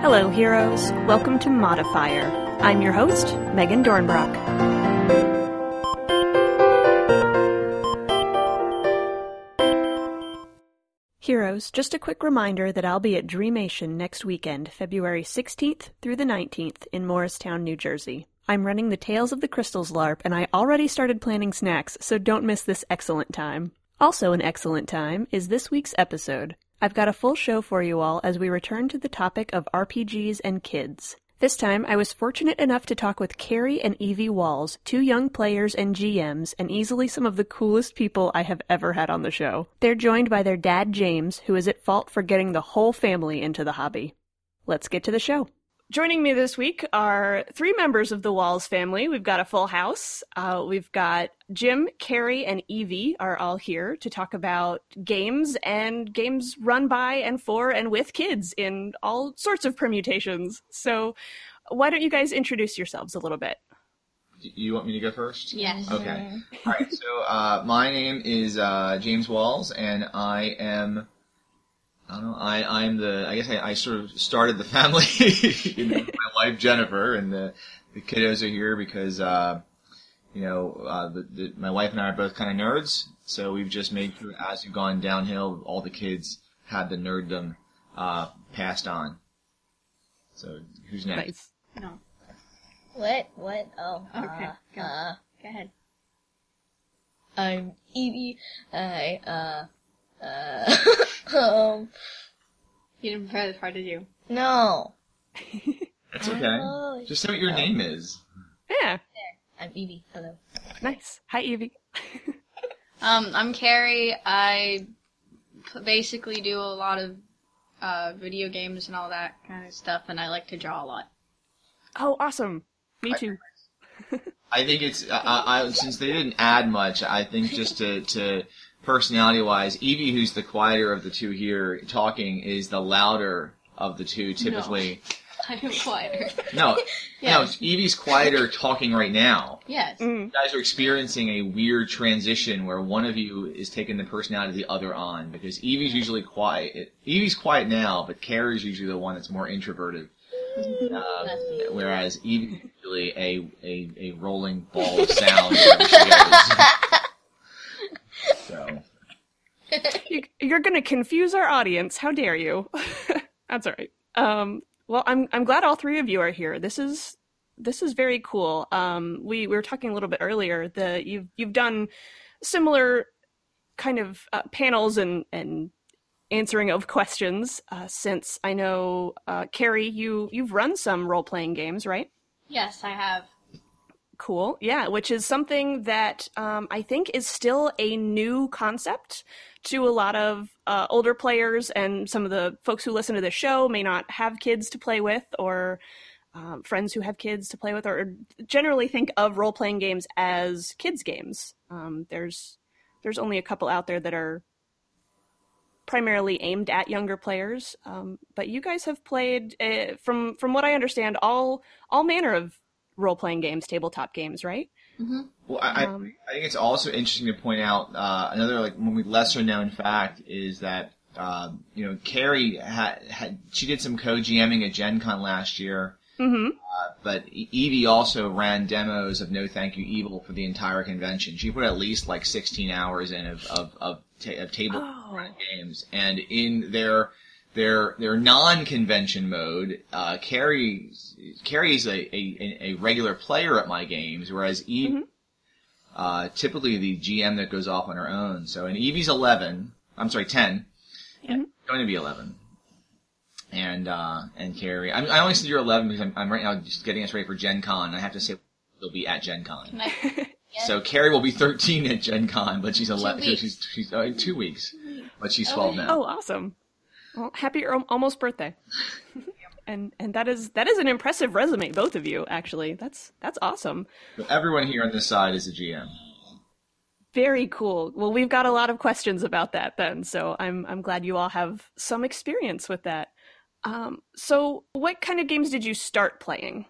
Hello, heroes. Welcome to Modifier. I'm your host, Megan Dornbrock. Heroes, just a quick reminder that I'll be at Dreamation next weekend, February 16th through the 19th in Morristown, New Jersey. I'm running the Tales of the Crystals LARP, and I already started planning snacks, so don't miss this excellent time. Also, an excellent time is this week's episode. I've got a full show for you all as we return to the topic of RPGs and kids. This time, I was fortunate enough to talk with Carrie and Evie Walls, two young players and GMs, and easily some of the coolest people I have ever had on the show. They're joined by their dad, James, who is at fault for getting the whole family into the hobby. Let's get to the show. Joining me this week are three members of the Walls family. We've got a full house. Uh, we've got Jim, Carrie, and Evie are all here to talk about games and games run by and for and with kids in all sorts of permutations. So, why don't you guys introduce yourselves a little bit? You want me to go first? Yes. Okay. All right. So uh, my name is uh, James Walls, and I am. I don't know. I I'm the. I guess I, I sort of started the family. you know, my wife Jennifer, and the the kiddos are here because uh, you know uh, the, the, my wife and I are both kind of nerds. So we've just made sure as we've gone downhill, all the kids had the nerddom uh, passed on. So who's next? Nice. No. What? What? Oh. Okay, Uh, go. uh, Go ahead. I'm Evie. I, uh, uh, um, You didn't prepare this part, did you? no. That's okay. Oh, Just say what your name is. Yeah. I'm Evie. Hello. Nice. Hi, Evie. Um, I'm Carrie. I p- basically do a lot of uh, video games and all that kind of stuff, and I like to draw a lot. Oh, awesome. Me too. I think it's I, I, since they didn't add much. I think just to, to personality wise, Evie, who's the quieter of the two here, talking is the louder of the two. Typically, I'm quieter. no, no, Evie's quieter talking right now. Yes. Mm. You guys are experiencing a weird transition where one of you is taking the personality of the other on because Evie's usually quiet. Evie's quiet now, but Carrie's usually the one that's more introverted. Um, whereas Evie's usually a, a, a rolling ball of sound wherever she goes. so, You, you're going to confuse our audience. How dare you? That's all right. Um, well, I'm I'm glad all three of you are here. This is this is very cool. Um, we, we were talking a little bit earlier that you've you've done similar kind of uh, panels and and answering of questions uh, since I know uh, Carrie, you you've run some role playing games, right? Yes, I have. Cool. Yeah, which is something that um, I think is still a new concept to a lot of uh, older players, and some of the folks who listen to the show may not have kids to play with, or um, friends who have kids to play with, or generally think of role playing games as kids' games. Um, there's there's only a couple out there that are primarily aimed at younger players, um, but you guys have played, uh, from from what I understand, all all manner of role playing games, tabletop games, right? Mm-hmm. well, I, Um, I think it's also interesting to point out uh, another like maybe lesser known fact is that uh, you know Carrie had, had she did some co-GMing at Gen Con last year. hmm but E- Evie also ran demos of No Thank You Evil for the entire convention. She put at least like 16 hours in of of of, ta- of table Oh. games, and in their their their non-convention mode, uh, Carrie Carrie's a, a a regular player at my games, whereas Eve. Mhm. Uh, typically the GM that goes off on her own. So, and Evie's 11. I'm sorry, 10. Yeah. Going to be 11 and uh, and Carrie. I, I only said you're 11 because I'm, I'm right now just getting us ready for Gen Con. I have to say they'll be at Gen Con. Can I, So Carrie will be 13 at Gen Con, but she's 11. So she's she's uh, two weeks, but she's Oh, 12 now. oh, awesome! Well, happy almost birthday. and and that is that is an impressive resume, both of you. Actually, that's that's awesome. So everyone here on this side is a GM. Very cool. Well, we've got a lot of questions about that then, so I'm I'm glad you all have some experience with that. Um, so, what kind of games did you start playing?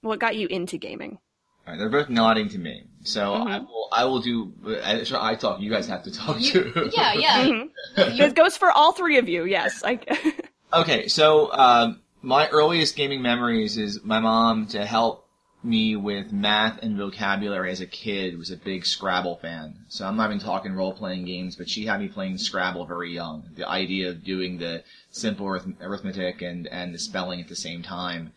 What got you into gaming? All right, they're both nodding to me. So I Mhm. will. I will do. I, so I talk. You guys have to talk You- too. yeah, yeah. Mhm. It goes for all three of you. Yes. I, Okay, so um, my earliest gaming memories is my mom to help me with math and vocabulary as a kid was a big Scrabble fan. So I'm not even talking role playing games, but she had me playing Scrabble very young. The idea of doing the simple arith- arithmetic and and the spelling at the same time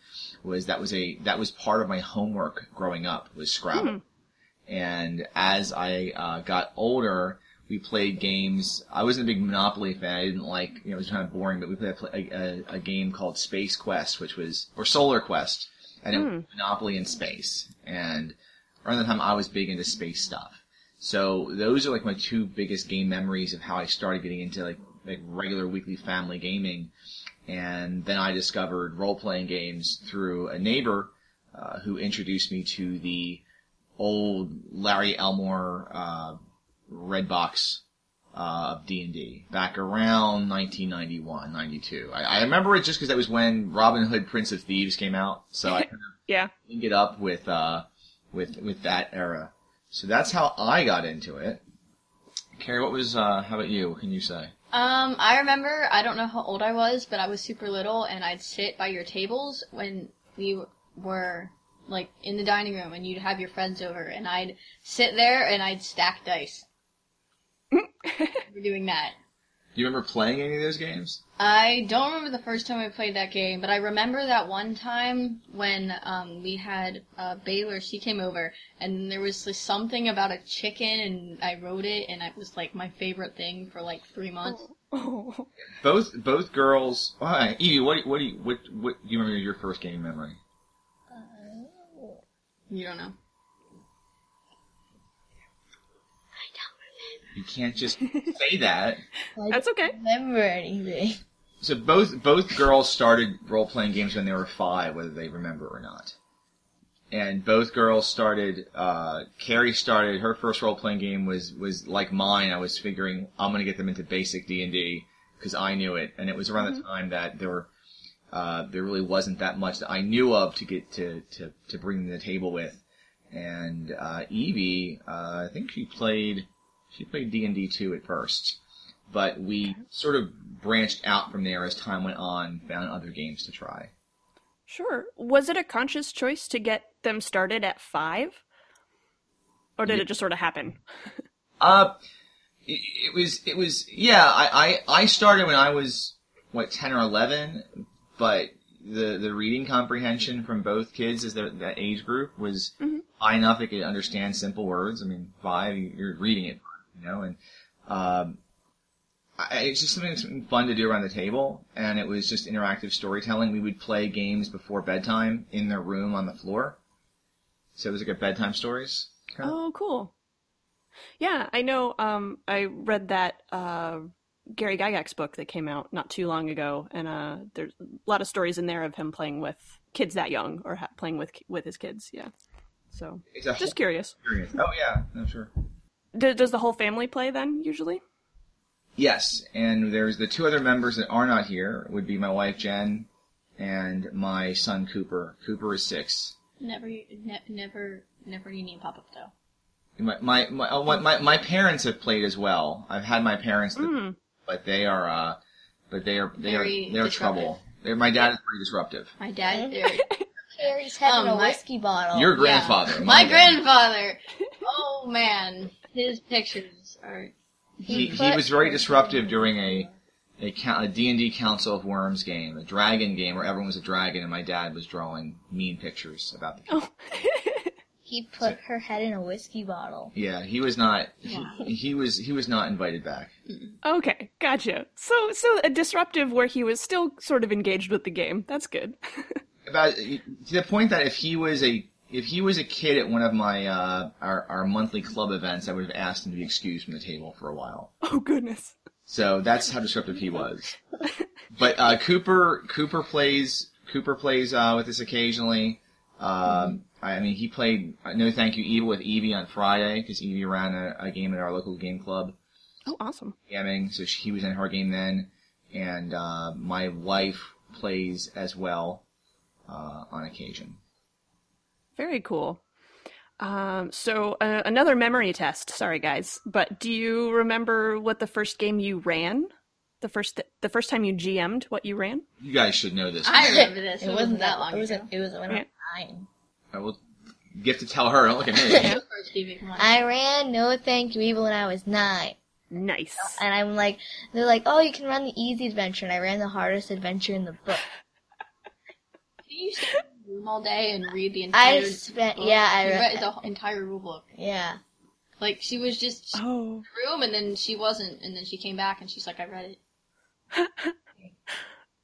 was that was a that was part of my homework growing up was Scrabble. And as I uh, got older, we played games. I wasn't a big Monopoly fan. I didn't like, you know, it was kind of boring, but we played a, a, a game called Space Quest, which was, or Solar Quest, and it was Monopoly in space. And around the time I was big into space stuff. So those are like my two biggest game memories of how I started getting into like, like regular weekly family gaming. And then I discovered role-playing games through a neighbor, uh, who introduced me to the old Larry Elmore, uh, red box uh, of D&D back around 1991, 92. I, I remember it just because that was when Robin Hood Prince of Thieves came out, so I kind of yeah. linked it up with uh, with with that era. So that's how I got into it. Carrie, what was uh, how about you? What can you say? Um, I remember, I don't know how old I was, but I was super little and I'd sit by your tables when we were like in the dining room and you'd have your friends over and I'd sit there and I'd stack dice. We're doing that. Do you remember playing any of those games? I don't remember the first time I played that game, but I remember that one time when um, we had uh, Baylor. She came over, and there was this something about a chicken, and I wrote it, and it was like my favorite thing for like three months. Oh. Both both girls. Oh, hi, Evie, what what do you what what do you remember your first gaming memory? You don't know. I don't really You can't just say that. That's okay. don't remember anything. So both both girls started role playing games when they were five, whether they remember or not. And both girls started. Uh, Carrie started her first role playing game was was like mine. I was figuring I'm going to get them into basic D and D because I knew it, and it was around the time that there were uh, there really wasn't that much that I knew of to get to to to bring to the table with. And uh, Evie, uh, I think she played she played D and D two at first but we sort of branched out from there as time went on, found other games to try. Sure. Was it a conscious choice to get them started at five? Or did Yeah. it just sort of happen? Uh, it, it was, it was, yeah, I, I, I started when I was, what, 10 or 11, but the, the reading comprehension from both kids as their, that age group was Mhm. high enough they could understand simple words. I mean, five, you're reading it, you know, and, um, I, it's just something, something fun to do around the table, and it was just interactive storytelling. We would play games before bedtime in their room on the floor. So it was like a bedtime stories. kind of- Oh, cool. Yeah, I know. Um, I read that uh, Gary Gygax book that came out not too long ago, and uh, there's a lot of stories in there of him playing with kids that young or ha- playing with with his kids. Yeah. So, It's a whole just curious. experience. Oh yeah, no sure. Does the whole family play then usually? Yes, and there's the two other members that are not here would be my wife Jen and my son Cooper. Cooper is six. Never, ne- never, never you need pop up though. My my my, oh, my my my parents have played as well. I've had my parents, that, Mm. but they are uh, but they are they Very are they're trouble. They're, my dad is pretty disruptive. My dad, Carrie's having Um, a my- whiskey bottle. Your Yeah. grandfather, my grandfather. Oh man, his pictures are. He he put- was very disruptive during a a a D&D Council of Worms game, a dragon game where everyone was a dragon and my dad was drawing mean pictures about the Oh. He put her head in a whiskey bottle. Yeah, he was not. Yeah. He, he was. He was not invited back. okay, gotcha. So, so a disruptive where he was still sort of engaged with the game. That's good. About to the point that if he was a if he was a kid at one of my uh, our our monthly club events, I would have asked him to be excused from the table for a while. oh goodness. So that's how disruptive he was. But uh, Cooper Cooper plays Cooper plays uh, with us occasionally. Um, I mean, he played uh, No Thank You Evil with Evie on Friday because Evie ran a, a game at our local game club. Oh, awesome. gaming, so she, he was in her game then, and uh, my wife plays as well uh, on occasion. Very cool. Um, so uh, another memory test. Sorry, guys, but do you remember what the first game you ran? The first the first time you GM'd what you ran? You guys should know this. I remember this. It wasn't that long It was. ago. A, it was when I Yeah. was nine. I will get to tell her. Don't look at me. Go first, Phoebe, come on. I ran No Thank You Evil when I was nine, Nice. and I'm like, they're like, oh, you can run the easy adventure, and I ran the hardest adventure in the book. You used to sit in the room all day and read the entire. I spent, book. yeah, I read, read the whole- entire rule book. yeah. Like she was just in Oh, the room, and then she wasn't, and then she came back, and she's like, "I read it."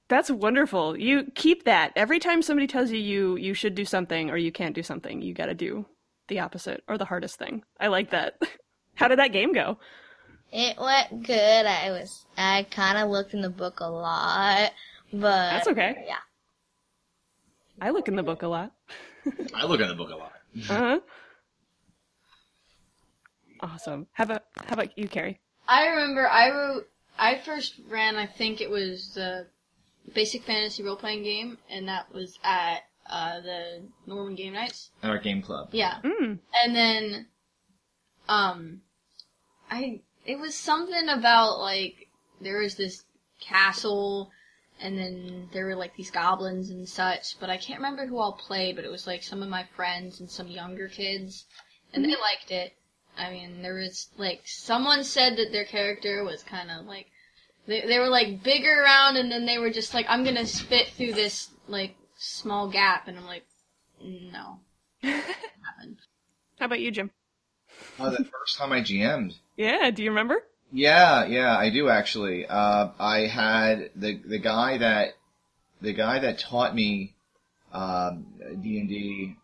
that's wonderful. You keep that every time somebody tells you you you should do something or you can't do something. You got to do the opposite or the hardest thing. I like that. How did that game go? It went good. I was, I kind of looked in the book a lot, but That's okay. Yeah. I look in the book a lot. I look in the book a lot. Uh-huh. Awesome. How about how about you, Carrie? I remember I wrote. I first ran. I think it was the basic fantasy role playing game, and that was at uh, the Norwin Game Nights. At our game club. Yeah, Mm. and then, um, I it was something about like there was this castle, and then there were like these goblins and such. But I can't remember who all played. But it was like some of my friends and some younger kids, and they mm-hmm. liked it. I mean, there was like someone said that their character was kind of like they they were like bigger around, and then they were just like, I'm gonna spit through this like small gap, and I'm like, no. How about you, Jim? Oh, the first time I GM'd. Yeah, do you remember? Yeah, yeah, I do actually. Uh, I had the the guy that the guy that taught me um, D and D.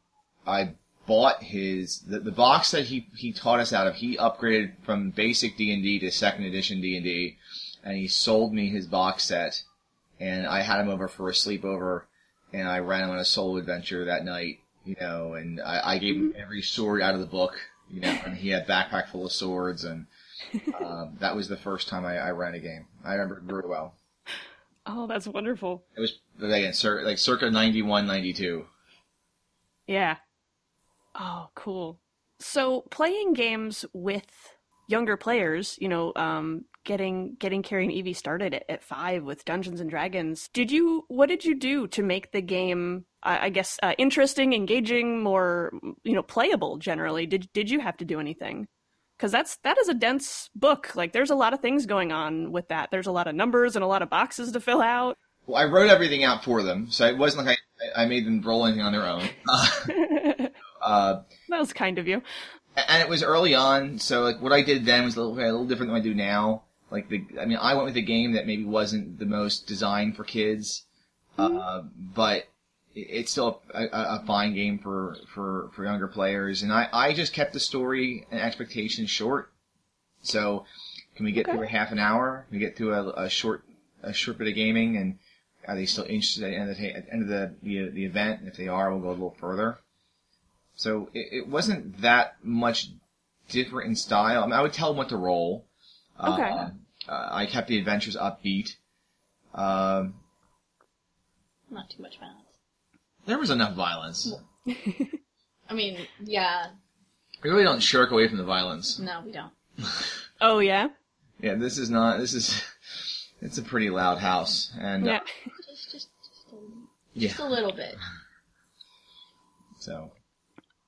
I bought his the, the box that he he taught us out of. He upgraded from basic D and D to second edition D and D, and he sold me his box set. And I had him over for a sleepover, and I ran him on a solo adventure that night. You know, and I, I gave him every sword out of the book. You know, and he had a backpack full of swords and. Um, that was the first time I, I ran a game. I remember it very well. Oh, that's wonderful. It was again, cir- like circa 91, 92. Yeah. Oh, cool. So playing games with younger players, you know, um, getting getting Carrie and Evie started at, at five with Dungeons and Dragons. Did you? What did you do to make the game? I I guess uh, interesting, engaging, more you know, playable. Generally, did did you have to do anything? Because that's that is a dense book. Like, there's a lot of things going on with that. There's a lot of numbers and a lot of boxes to fill out. Well, I wrote everything out for them, so it wasn't like I, I made them roll anything on their own. Uh, that uh, was kind of you. and it was early on, so like what I did then was a little, a little different than what I do now. Like the, I mean, I went with a game that maybe wasn't the most designed for kids, uh, but it's still a, a, a fine game for, for, for younger players. And I, I just kept the story and expectations short. So, can we get Okay. through a half an hour? Can we get through a, a short, a short bit of gaming? And are they still interested at the end of the, the, end of the, the, the event? And if they are, we'll go a little further. So it, it wasn't that much different in style. I mean, I would tell them what to roll. Okay. Uh, uh, I kept the adventures upbeat. Um, Not too much violence. There was enough violence. I mean, yeah, We really don't shirk away from the violence. no, we don't. Oh yeah, Yeah, this is not. This is. It's a pretty loud house, and uh, yeah. Just, just, just a, yeah. a little bit. So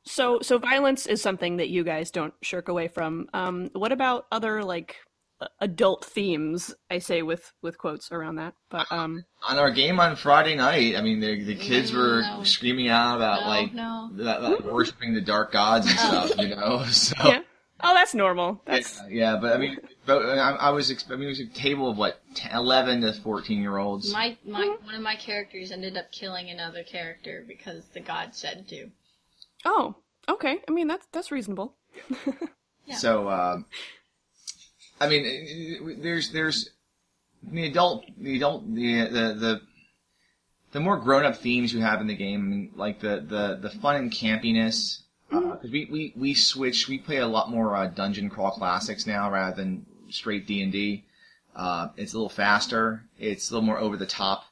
So, so violence is something that you guys don't shirk away from. Um, what about other like a- adult themes? I say with with quotes around that, but um, on our game on Friday night, I mean, the the kids were No. screaming out about No, like no. that, like, worshiping the dark gods and stuff, you know. So yeah. Oh, that's normal. That's yeah, but I mean, but I, I was. exp- I mean, it was a table of what 10, eleven to fourteen year olds. My, my, one of my characters ended up killing another character because the god said to. oh, okay. I mean, that's that's reasonable. Yeah. So, um, I mean, there's there's the adult the adult the the the, the more grown up themes you have in the game, like the the the fun and campiness. Because we, we we switch, we play a lot more uh, dungeon crawl classics now rather than straight D and D. Uh, It's a little faster, it's a little more over the top,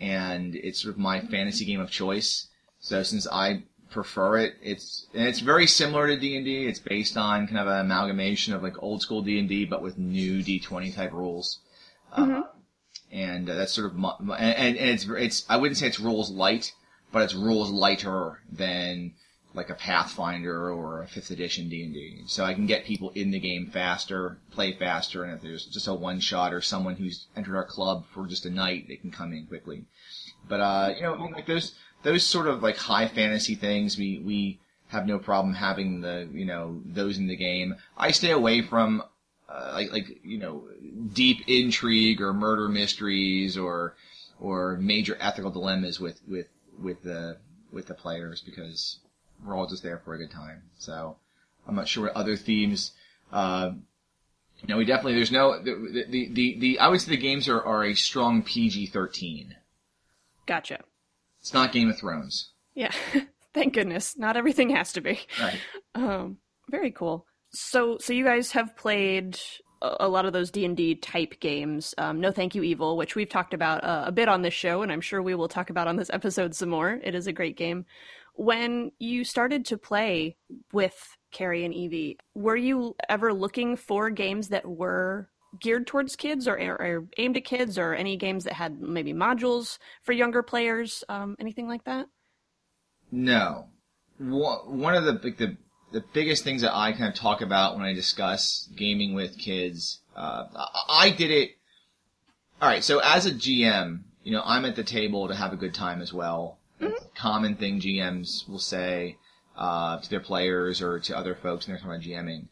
and it's sort of my fantasy game of choice. So since I prefer it. It's and it's very similar to D and D. It's based on kind of an amalgamation of like old school D and D, but with new D twenty type rules. Uh, and uh, that's sort of and, and it's it's I wouldn't say it's rules light, but it's rules lighter than like a Pathfinder or a fifth edition D and D. So I can get people in the game faster, play faster, and if there's just a one shot or someone who's entered our club for just a night, they can come in quickly. But uh, you know, I mean, like those those sort of like high fantasy things, we we have no problem having the you know those in the game. I stay away from uh, like like you know deep intrigue or murder mysteries or or major ethical dilemmas with with with the with the players because we're all just there for a good time. So I'm not sure what other themes. Uh, know, we definitely there's no the the the, the I would say the games are, are a strong PG-13. Gotcha. It's not Game of Thrones. Yeah. Thank goodness. Not everything has to be. Right. Um, very cool. So, so you guys have played a lot of those D and D type games. Um, no, thank you, Evil, which we've talked about uh, a bit on this show, and I'm sure we will talk about on this episode some more. It is a great game. When you started to play with Carrie and Evie, were you ever looking for games that were geared towards kids or, or aimed at kids, or any games that had maybe modules for younger players, um, anything like that? No. One of the the the biggest things that I kind of talk about when I discuss gaming with kids, uh, I, did it. All right, so as a GM, you know, I'm at the table to have a good time as well. A common thing GMs will say uh, to their players or to other folks when they're talking about GMing.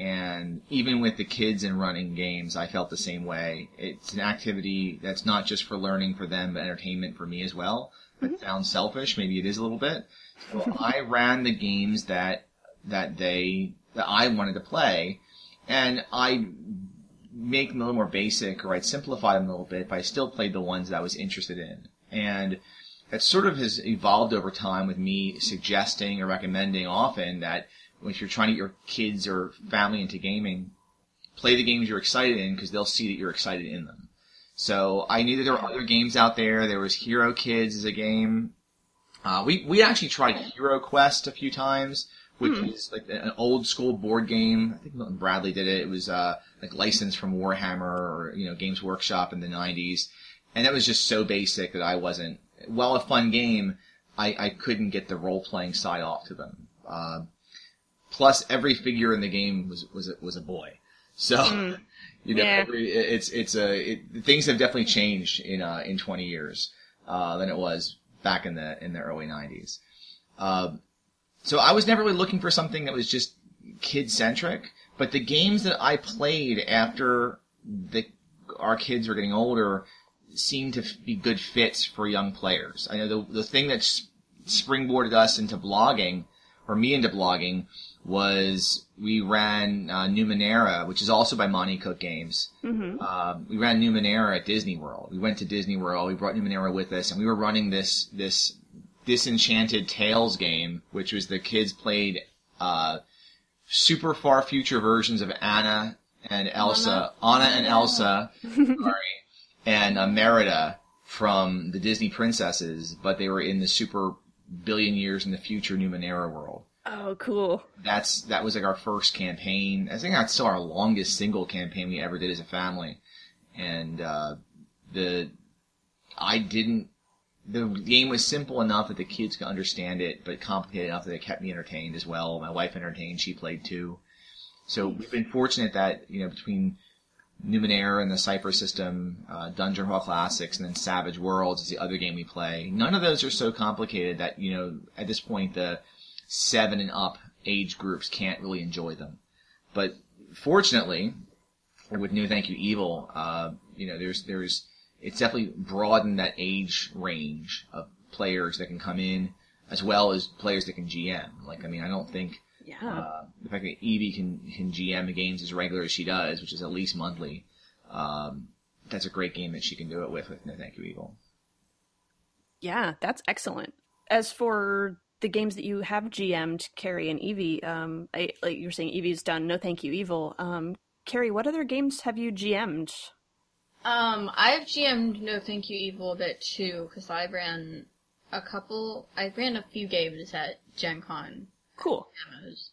And even with the kids and running games, I felt the same way. It's an activity that's not just for learning for them, but entertainment for me as well. It mm-hmm. sounds selfish, maybe it is a little bit. So I ran the games that that they that I wanted to play, and I make them a little more basic, or I'd simplify them a little bit, but I still played the ones that I was interested in. And that sort of has evolved over time with me suggesting or recommending often that if you're trying to get your kids or family into gaming, play the games you're excited in because they'll see that you're excited in them. So I knew that there were other games out there. There was Hero Kids as a game. Uh, we we actually tried Hero Quest a few times, which is like an old school board game. I think Milton Bradley did it. It was uh, like licensed from Warhammer or you know Games Workshop in the '90s, and it was just so basic that I wasn't. While a fun game, I, I couldn't get the role playing side off to them. Uh, plus, every figure in the game was was a, was a boy, so. You know, Yeah. every, it's it's a it, things have definitely changed in uh, in 20 years uh, than it was back in the in the early 90s. Uh, so I was never really looking for something that was just kid centric, but the games that I played after the our kids were getting older seemed to be good fits for young players. I know the the thing that springboarded us into blogging, or me into blogging, was we ran uh, Numenera, which is also by Monte Cook Games. Mm-hmm. Um, we ran Numenera at Disney World. We went to Disney World. We brought Numenera with us, and we were running this this Disenchanted Tales game, which was the kids played uh, super far future versions of Anna and Elsa, Anna, and Elsa, sorry, and uh, Merida from the Disney princesses, but they were in the super billion years in the future Numenera world Oh, cool. that's that was like our first campaign. I think that's still our longest single campaign we ever did as a family. And uh, the I didn't. The game was simple enough that the kids could understand it, but complicated enough that it kept me entertained as well. My wife entertained; she played too. So we've been fortunate that you know between Numenera and the Cypher system, uh, Dungeon Crawl Classics, and then Savage Worlds is the other game we play. None of those are so complicated that you know at this point the seven and up age groups can't really enjoy them. But fortunately, with No Thank You Evil, uh, you know, there's there's it's definitely broadened that age range of players that can come in, as well as players that can GM. Like, I mean, I don't think Yeah. uh, the fact that Evie can can GM the games as regular as she does, which is at least monthly. Um, that's a great game that she can do it with with No Thank You Evil. Yeah, that's excellent. As for the games that you have GM'd, Carrie and Evie, um, I, like you were saying, Evie's done No Thank You Evil. Um, Carrie, what other games have you GM'd? Um, I've GM'd No Thank You Evil a bit too, because I ran a couple. I ran a few games at Gen Con Cool. demos.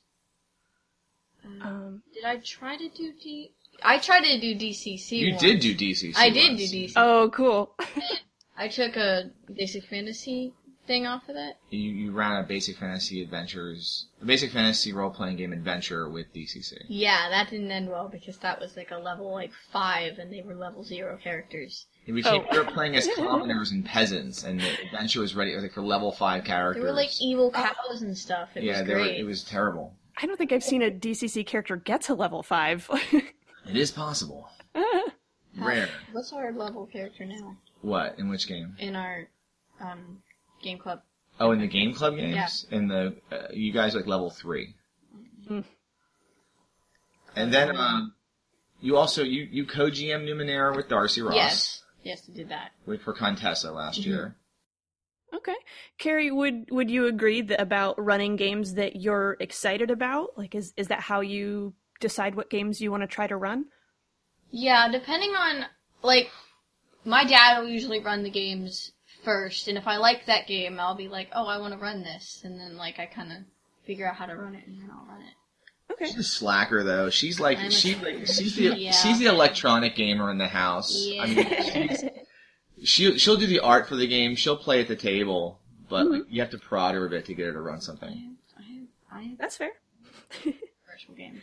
Um, Did I try to do D? I tried to do DCC. You once. did do DCC. I did do DCC. oh, cool. I took a basic fantasy thing off of that. You, you ran a Basic Fantasy Adventures, a Basic Fantasy role playing game adventure with DCC. Yeah, that didn't end well because that was like a level like five, and they were level zero characters. It became, Oh. we were playing as commoners and peasants, and the adventure was ready like for level five characters. There were like evil cows and stuff. It yeah, was they were, it was terrible. I don't think I've seen a DCC character get to level five. It is possible. Rare. What's our level character now What? In which game? in our um game club? Oh, in the game club games. In the uh, you guys like level three. Hmm. And then um, you also you you co GM Numenera with Darcy Ross. Yes, yes, I did that. With for Contessa last Mm-hmm. year. okay. Carrie, would would you agree that about running games that you're excited about? Like, is is that how you decide what games you want to try to run? Yeah, depending on like my dad will usually run the games first, and if I like that game, I'll be like, oh, I want to run this, and then like I kind of figure out how to run it, and then I'll run it. Okay. She's a slacker though. She's like I'm she slacker. she's the Yeah. she's the electronic gamer in the house. Yeah. I mean, she's, she she'll do the art for the game. She'll play at the table, but Mm-hmm. you have to prod her a bit to get her to run something. I have, I That's fair. virtual games.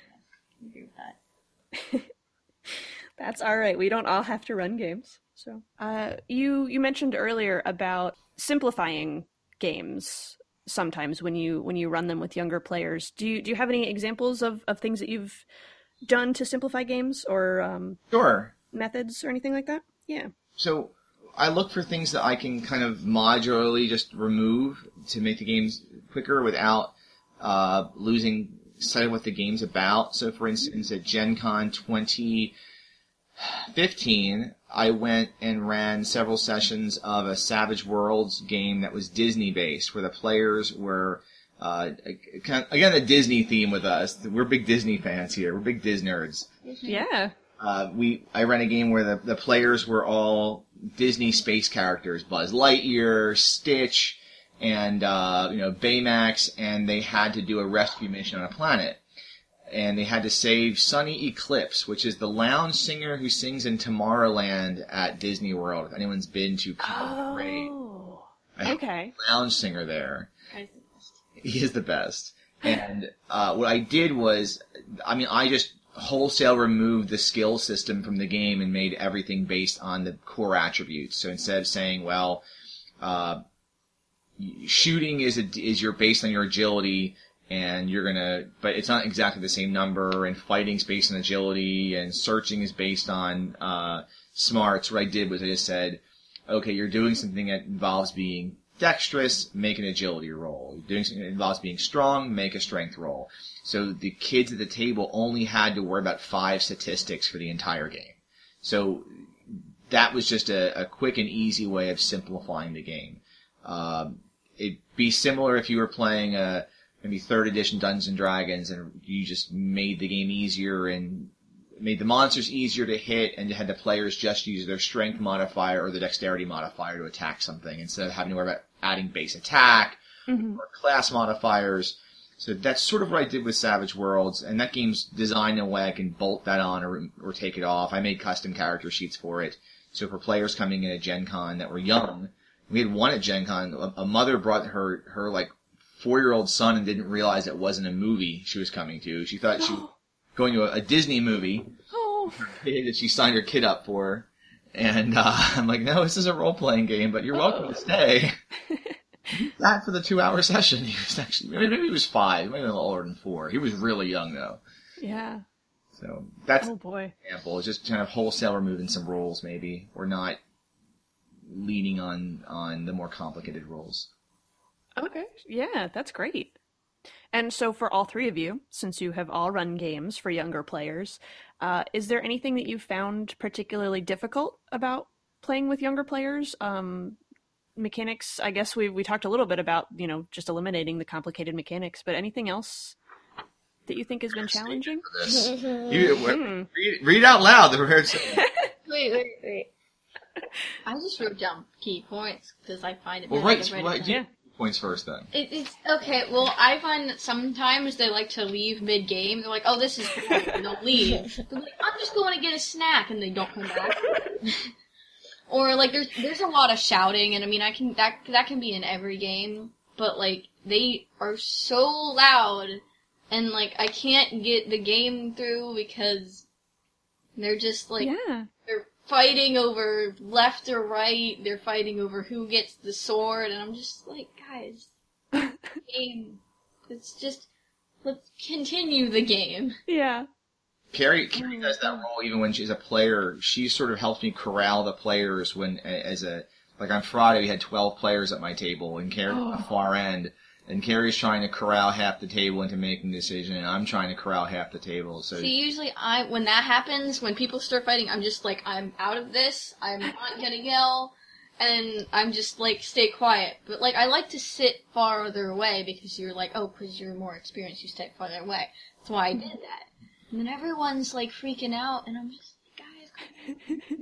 I agree with that. That's all right. We don't all have to run games. So, uh, you you mentioned earlier about simplifying games sometimes when you when you run them with younger players. Do you do you have any examples of, of things that you've done to simplify games or um, Sure. methods or anything like that? Yeah. So I look for things that I can kind of modularly just remove to make the games quicker without uh, losing sight of what the game's about. So for instance, at Gen Con 2015, I went and ran several sessions of a Savage Worlds game that was Disney based, where the players were uh, again a Disney theme with us. We're big Disney fans here. We're big Disney nerds Yeah. uh, we I ran a game where the, the players were all Disney space characters: Buzz Lightyear, Stitch, and uh, you know Baymax, and they had to do a rescue mission on a planet. And they had to save Sunny Eclipse, which is the lounge singer who sings in Tomorrowland at Disney World. If anyone's been to Con Oh. Okay. lounge singer there. He is the best. And uh, what I did was, I mean, I just wholesale removed the skill system from the game and made everything based on the core attributes. So instead of saying, well, uh, shooting is a, is your based on your agility, and you're gonna, but it's not exactly the same number. And fighting's based on agility, and searching is based on uh, smarts. What I did was I just said, okay, you're doing something that involves being dexterous, make an agility roll. You're doing something that involves being strong, make a strength roll. So the kids at the table only had to worry about five statistics for the entire game. So that was just a, a quick and easy way of simplifying the game. Um, it'd be similar if you were playing a maybe third edition Dungeons and Dragons and you just made the game easier and made the monsters easier to hit and had the players just use their strength modifier or the dexterity modifier to attack something instead of having to worry about adding base attack Mhm. or class modifiers. So that's sort of what I did with Savage Worlds, and that game's designed in a way I can bolt that on or, or take it off. I made custom character sheets for it. So for players coming in at Gen Con that were young, we had one at Gen Con, a, a mother brought her, her like four year old son and didn't realize it wasn't a movie she was coming to. She thought she was going to a, a Disney movie Oh. that she signed her kid up for. And uh, I'm like, no, this is a role playing game, but you're welcome to stay. that for the two hour session. He was actually maybe, maybe he was five, maybe a little older than four. He was really young though. Yeah. So that's Oh an boy. example. It's just kind of wholesale removing some rules maybe, or not leaning on on the more complicated rules. Okay. Yeah, that's great. And so, for all three of you, since you have all run games for younger players, uh, is there anything that you found particularly difficult about playing with younger players? Um, mechanics, I guess we we talked a little bit about you know just eliminating the complicated mechanics, but anything else that you think has been challenging? For this. You, Hmm. read, read out loud the prepared. Wait, wait, wait. I just wrote down key points because I find it. Well, really right, write right, Yeah. Points first then. It, it's okay. Well, I find that sometimes they like to leave mid game. They're like, "Oh, this is cool," and they'll leave. They're like, "I'm just going to get a snack," and they don't come back. or like, there's there's a lot of shouting, and I mean, I can that that can be in every game, but like they are so loud, and like I can't get the game through because they're just like yeah. They're fighting over left or right. They're fighting over who gets the sword, and I'm just like, guys, game. It's just let's continue the game. Yeah. Carrie, Carrie oh does that role even when she's a player. She sort of helps me corral the players when, as a, like on Friday we had 12 players at my table and Carrie on oh. the far end. And Carrie's trying to corral half the table into making a decision and I'm trying to corral half the table. So, See, usually I when that happens, when people start fighting, I'm just like, I'm out of this. I'm not gonna yell, and I'm just like stay quiet. But like I like to sit farther away because you're like, oh, because you're more experienced, you stay farther away. That's why I did that. And then everyone's like freaking out, and I'm just like, guys,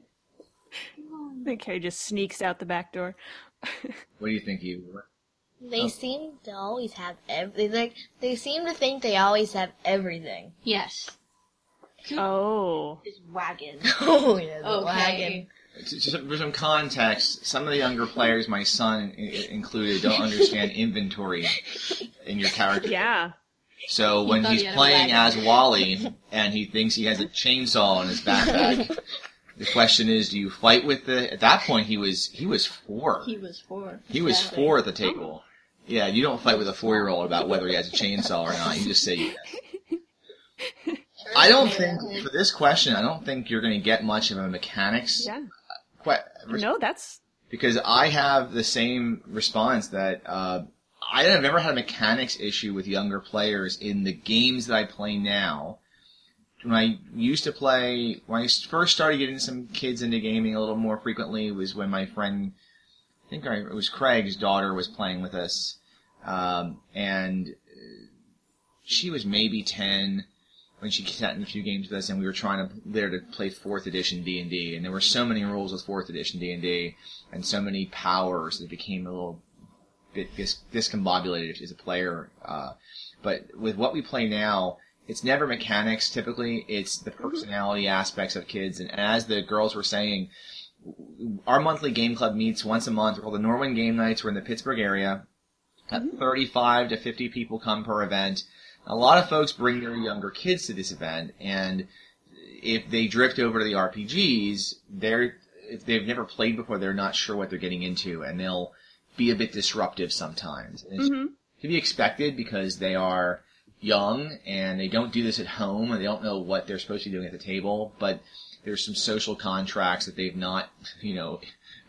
come on. Then Carrie just sneaks out the back door. what do you think, Eve? They oh. seem to always have every like they seem to think they always have everything. Yes. Oh. His wagon. Oh yeah, the Okay. wagon. To- to- For some context, some of the younger players, my son i- i- included, don't understand inventory in your character. Yeah. So when thought he's he playing as. Wally and he thinks he has a chainsaw in his backpack, the question is, do you fight with the? At that point, he was he was four. He was four. He was Exactly. four at the table. Yeah, you don't fight with a four year old about whether he has a chainsaw or not. You just say yes. I don't think for this question, I don't think you're going to get much of a mechanics. Yeah. que- No, that's because I have the same response that uh, I have never had a mechanics issue with younger players in the games that I play now. When I used to play, when I first started getting some kids into gaming a little more frequently, was when my friend, think I, it was Craig's daughter, was playing with us, um, and she was maybe ten when she sat in a few games with us, and we were trying to there to play fourth edition D and D, and there were so many rules with fourth edition D and D, and so many powers that became a little bit dis- discombobulated as a player. Uh, but with what we play now, it's never mechanics. Typically, it's the personality aspects of kids, and as the girls were saying, our monthly game club meets once a month. We're called the Norwin Game Nights. We're in the Pittsburgh area. Got mm-hmm. 35 to 50 people come per event. A lot of folks bring their younger kids to this event, and if they drift over to the RPGs, they're if they've never played before, they're not sure what they're getting into, and they'll be a bit disruptive sometimes. And it's mm-hmm. to be expected because they are young and they don't do this at home and they don't know what they're supposed to be doing at the table, but there's some social contracts that they've not, you know,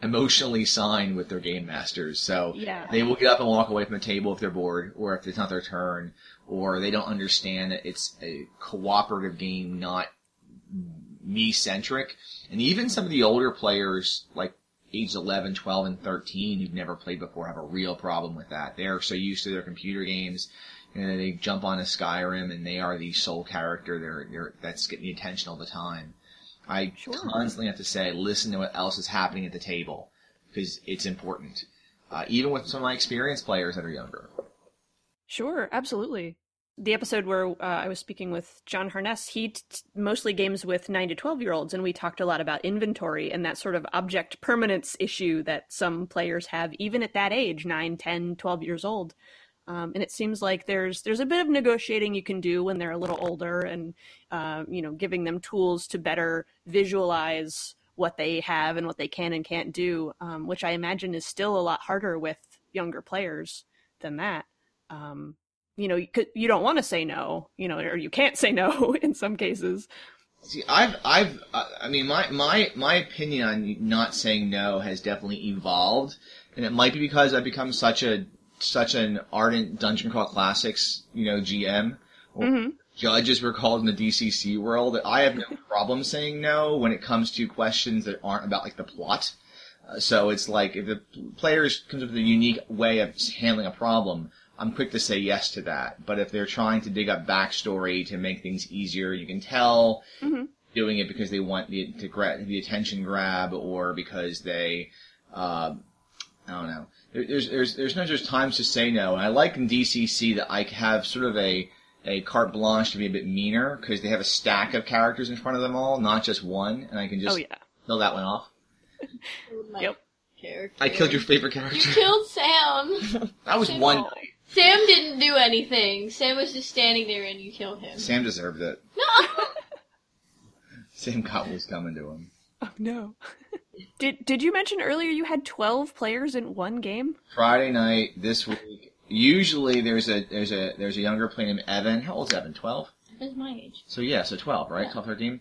emotionally signed with their game masters. So Yeah. they will get up and walk away from the table if they're bored or if it's not their turn or they don't understand that it's a cooperative game, not me centric. And even some of the older players, like age 11, 12, and 13 who've never played before have a real problem with that. They're so used to their computer games. And they jump on a Skyrim and they are the sole character. They're, they're, that's getting the attention all the time. I Sure. constantly have to say, listen to what else is happening at the table because it's important. Uh, even with some of my experienced players that are younger. Sure, absolutely. The episode where uh, I was speaking with John Harness, he t- mostly games with 9 to 12 year olds, and we talked a lot about inventory and that sort of object permanence issue that some players have, even at that age 9, 10, 12 years old. Um, and it seems like there's there's a bit of negotiating you can do when they're a little older, and uh, you know, giving them tools to better visualize what they have and what they can and can't do, um, which I imagine is still a lot harder with younger players than that. Um, you know, you, you don't want to say no, you know, or you can't say no in some cases. See, I've, I've, uh, I mean, my, my, my opinion on not saying no has definitely evolved, and it might be because I've become such a, such an ardent Dungeon Crawl Classics, you know, GM, or Mhm. judge as we're called in the DCC world, I have no problem saying no when it comes to questions that aren't about like the plot. Uh, so it's like if the player comes up with a unique way of handling a problem, I'm quick to say yes to that. But if they're trying to dig up backstory to make things easier, you can tell Mhm. doing it because they want the to gra- the attention grab or because they uh, I don't know. There, there's there's there's no just times to say no. And I like in DCC that I have sort of a a carte blanche to be a bit meaner because they have a stack of characters in front of them all, not just one, and I can just Oh yeah. kill that one off. Yep. Character. I killed your favorite character. You killed Sam. that was one night. Sam didn't do anything. Sam was just standing there and you killed him. Sam deserved it. No. Sam got what was coming to him. Oh no. did Did you mention earlier you had twelve players in one game? Friday night this week. Usually there's a there's a there's a younger player named Evan. How old's Evan? Twelve. That's my age. So yeah, so 12, right? 12, 13.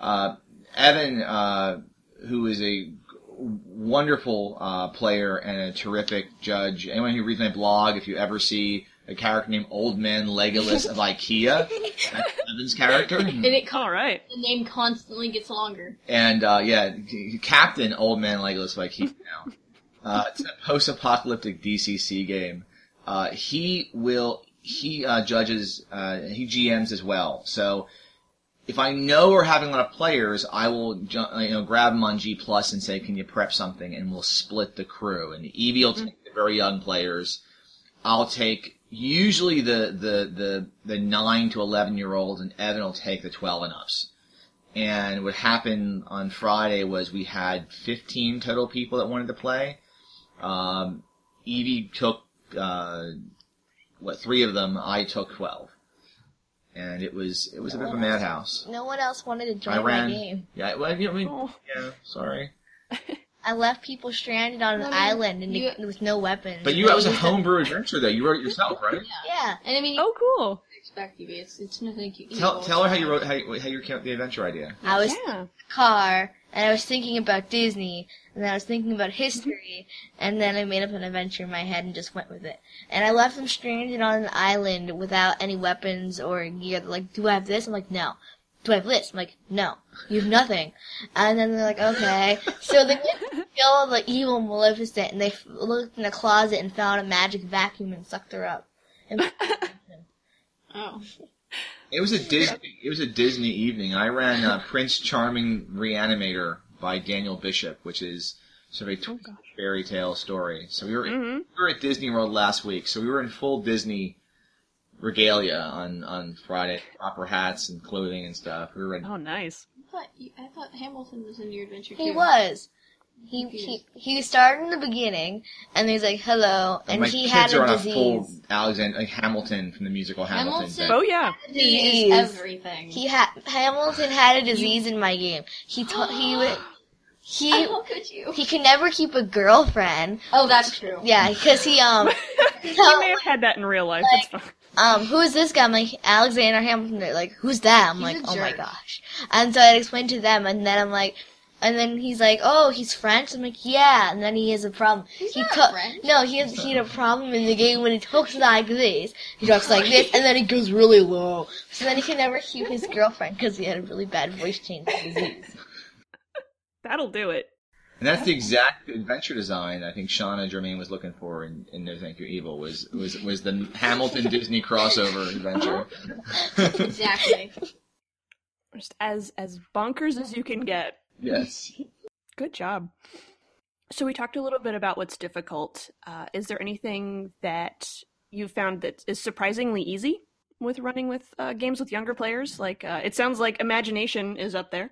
Uh, Evan, uh, who is a wonderful uh, player and a terrific judge. Anyone who reads my blog, if you ever see a character named Old Man Legolas of IKEA, that's Evan's character. And it All right. the name constantly gets longer. And uh, yeah, Captain Old Man Legolas of IKEA now. Uh, it's a post-apocalyptic DCC game. Uh, he will he uh, judges uh, he GMs as well. So if I know we're having a lot of players, I will ju- uh, you know grab them on G Plus and say, "Can you prep something?" And we'll split the crew. And Evie will take the very young players. I'll take usually the the the the nine to eleven year olds, and Evan will take the twelve and ups. And what happened on Friday was we had 15 total people that wanted to play. Um, Evie took, uh, what, three of them. I took 12. And it was, it was a bit of a madhouse. No one else wanted to join I ran. my game. Yeah, well, I mean, Oh. yeah, sorry. I left people stranded on an No, no, island and you- with no weapons. But you, They that was a used homebrew adventure though. You wrote it yourself, right? Yeah. And I mean, Oh, cool. expect you. It's it's nothing you. Tell, tell her how you wrote, how you, how you came up with the adventure idea. I was Yeah. in the car and I was thinking about Disney and then I was thinking about history and then I made up an adventure in my head and just went with it. And I left them stranded on an island without any weapons or gear. They're like, do I have this? I'm like, no. Do I have this? I'm like, no. You have nothing. And then they're like, okay. So they went kill the evil Maleficent and they f- looked in the closet and found a magic vacuum and sucked her up. And Oh. It was a Disney. It was a Disney evening. I ran uh, Prince Charming Reanimator by Daniel Bishop, which is sort of a Oh, fairy tale story. So we were Mhm. we were at Disney World last week. So we were in full Disney regalia on on Friday, proper hats and clothing and stuff. We were ready. Oh, nice. I thought you, I thought Hamilton was in your adventure he too. was. He, he he started in the beginning, and he's like, "Hello," and my he kids had are a on a full disease. Alexander like Hamilton from the musical Hamilton. Hamilton? Oh yeah. He Disease. is everything. He had Hamilton had a disease in my game. He ta- he would he How could you? he could never keep a girlfriend. Oh, that's true. Yeah, because he um You tell- may have had that in real life. It's fine. Um who is this guy? I'm like Alexander Hamilton. They're like, who's that? I'm He's like, oh my gosh. And so I explained to them, and then I'm like. And then he's like, "Oh, he's French." I'm like, "Yeah." And then he has a problem. He's he not co- French. No, he has he had a problem in the game when he talks like this. He talks like this, and then he goes really low. So then he can never keep his girlfriend because he had a really bad voice change disease. That'll do it. And that's the exact adventure design I think Shanna Germain was looking for in, in No Thank You Evil was was was the Hamilton Disney crossover adventure. Exactly. Just as as bonkers as you can get. yes. Good job. So we talked a little bit about what's difficult. Uh, is there anything that you found that is surprisingly easy with running with uh, games with younger players? Like uh, it sounds like imagination is up there.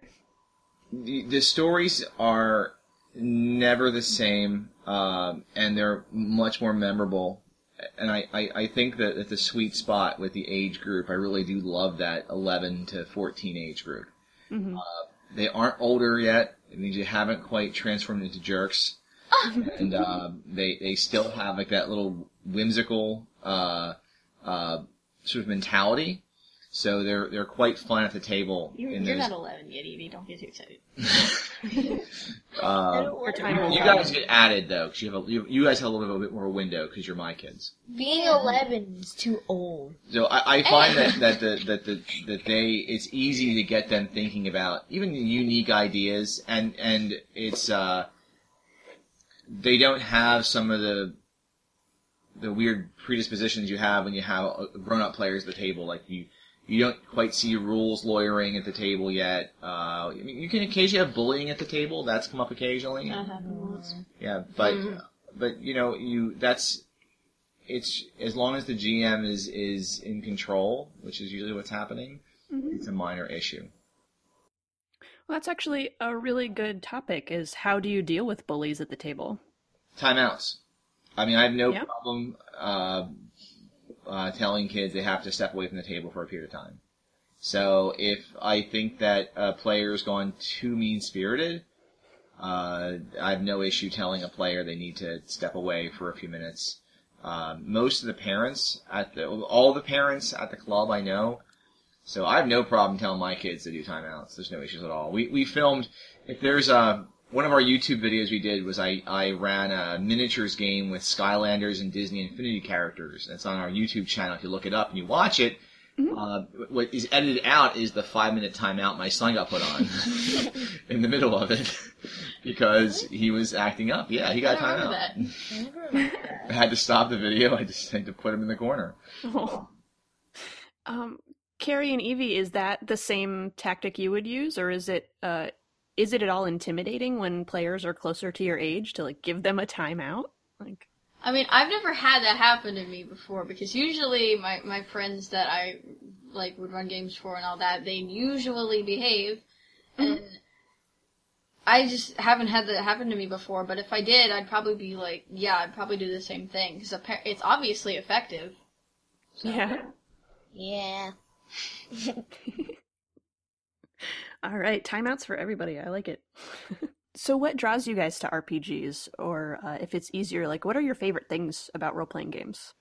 the, the stories are never the same, um, and they're much more memorable. And I, I, I think that at the sweet spot with the age group, I really do love that 11 to 14 age group. Mhm. Uh, they aren't older yet. It means you haven't quite transformed into jerks. and uh, they they still have like that little whimsical uh, uh, sort of mentality. So they're they're quite fun at the table. You're, in you're those- not 11 yet, Evie. Don't get too excited. Um, Or time will You guys get added though, because you have a, you, you guys have a little bit more window because you're my kids. Being 11 is too old. So I, I find that that the that the that they it's easy to get them thinking about even unique ideas and and it's uh they don't have some of the the weird predispositions you have when you have uh, grown up players at the table like you you don't quite see rules lawyering at the table yet. Uh, I mean, you can occasionally have bullying at the table. That's come up occasionally. That happened once. Yeah, but but you know you that's it's as long as the GM is is in control, which is usually what's happening. It's a minor issue. Well, that's actually a really good topic is how do you deal with bullies at the table? Timeouts. I mean, I have no Yeah. problem uh, uh, telling kids they have to step away from the table for a period of time. So if I think that a player's gone too mean spirited, uh, I have no issue telling a player they need to step away for a few minutes. Um, most of the parents at the all the parents at the club I know, so I have no problem telling my kids to do timeouts. There's no issues at all. We we filmed if there's a one of our YouTube videos we did was I, I ran a miniatures game with Skylanders and Disney Infinity characters. It's on our YouTube channel. If you look it up and you watch it, uh, what is edited out is the five minute timeout my son got put on in the middle of it because he was acting up. Yeah, he got a I don't timeout. I never remember that. I had to stop the video. I just had to put him in the corner. Oh. Um, Carrie and Evie, is that the same tactic you would use, or is it uh, is it at all intimidating when players are closer to your age to like give them a timeout? Like, I mean, I've never had that happen to me before because usually my, my friends that I like would run games for and all that, they usually behave, mm-hmm. and I just haven't had that happen to me before. But if I did, I'd probably be like, yeah, I'd probably do the same thing because it's obviously effective. yeah. Yeah. All right, timeouts for everybody. I like it. so, what draws you guys to RPGs, or uh, if it's easier, like what are your favorite things about role playing games?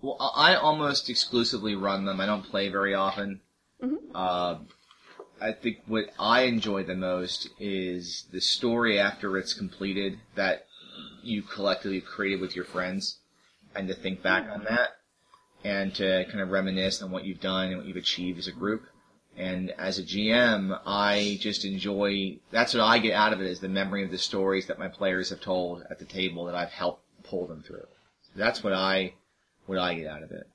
Well, I I almost exclusively run them. I don't play very often. Mhm. Uh, I think what I enjoy the most is the story after it's completed that you collectively created with your friends, and to think back on that, and to kind of reminisce on what you've done and what you've achieved as a group. And as a GM, I just enjoy. That's what I get out of it is the memory of the stories that my players have told at the table that I've helped pull them through. That's what I what I get out of it.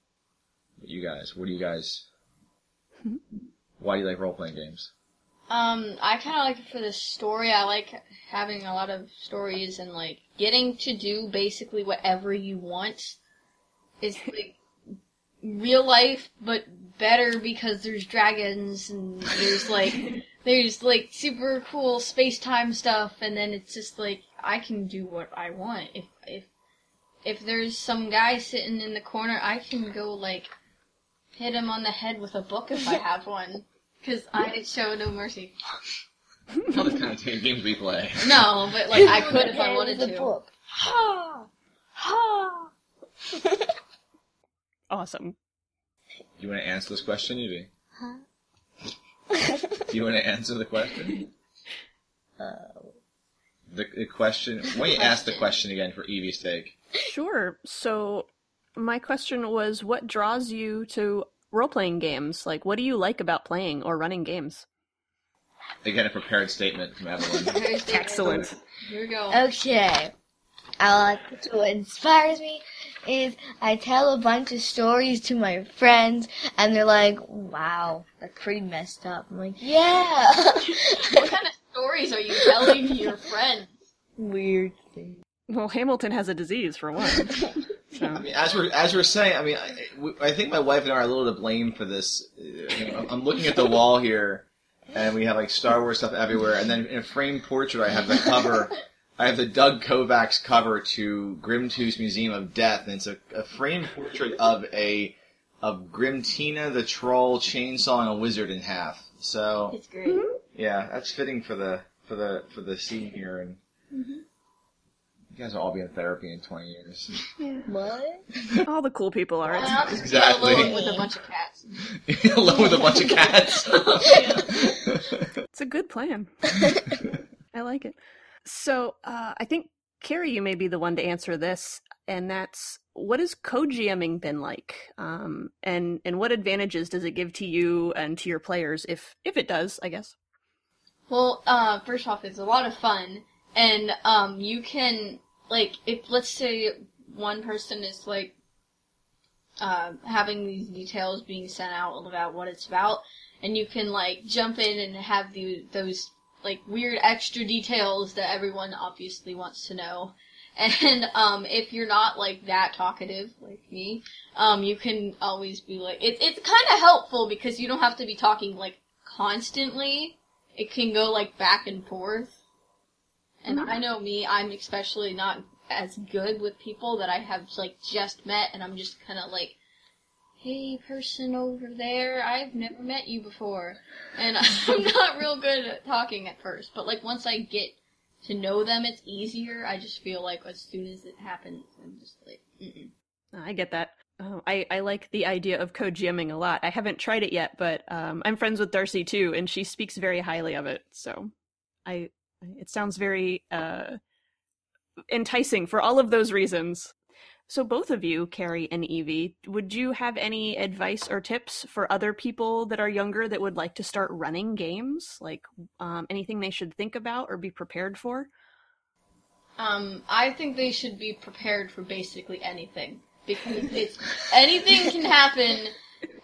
You guys, what do you guys? Why do you like role playing games? Um, I kind of like it for the story. I like having a lot of stories and like getting to do basically whatever you want. It's like real life, but better because there's dragons and there's like there's like super cool space time stuff, and then it's just like I can do what I want. If if if there's some guy sitting in the corner, I can go like hit him on the head with a book if I have one. Cause I show no mercy. That's the kind of games we play. No, but like I could if I wanted to. book. Ha! Ha! Awesome. Do you want to answer this question, Evie? Huh? Do you want to answer the question? Uh, The, the question. Why don't you ask the Question. question again for Evie's sake? Sure. So, my question was what draws you to role playing games? Like, what do you like about playing or running games? Again, a prepared statement from Evelyn. Excellent. Here we go. Okay. I like what inspires me is I tell a bunch of stories to my friends and they're like, wow, that's pretty messed up. I'm like, yeah. What kind of stories are you telling to your friends? Weird thing. Well, Hamilton has a disease, for one. So, I mean, as we're as we're saying, I mean, I, I think my wife and I are a little to blame for this. Uh, you know, I'm looking at the wall here, and we have like Star Wars stuff everywhere, and then in a framed portrait, I have the cover. I have the Doug Kovacs cover to Grimtooth's Museum of Death, and it's a, a framed portrait of a of Grimtina the troll chainsawing a wizard in half. So It's great. Mm-hmm. yeah, that's fitting for the for the for the scene here, and mm-hmm. you guys will all be in therapy in 20 years. What? all the cool people are. And I'll just Exactly. be alone with a bunch of cats. Alone with a bunch of cats. it's a good plan. I like it. So, uh, I think, Carrie, you may be the one to answer this, and that's what has co-GMing been like? Um, and, and what advantages does it give to you and to your players, if, if it does, I guess? Well, uh, first off, it's a lot of fun, and um, you can like if let's say one person is like uh, having these details being sent out about what it's about, and you can like jump in and have the those like weird extra details that everyone obviously wants to know. And um, if you're not like that talkative like me, um, you can always be like it's it's kind of helpful because you don't have to be talking like constantly. It can go like back and forth. And Mhm. I know me, I'm especially not as good with people that I have like just met, and I'm just kind of like, "Hey, person over there, I've never met you before," and I'm not real good at talking at first. But like once I get to know them, it's easier. I just feel like as soon as it happens, I'm just like, Mm-mm. I get that. Oh, I, I like the idea of co-GMing a lot. I haven't tried it yet, but um, I'm friends with Darcy too, and she speaks very highly of it. So, I it sounds very uh, enticing for all of those reasons. So, both of you, Carrie and Evie, would you have any advice or tips for other people that are younger that would like to start running games? Like um, anything they should think about or be prepared for? Um, I think they should be prepared for basically anything because it's anything can happen,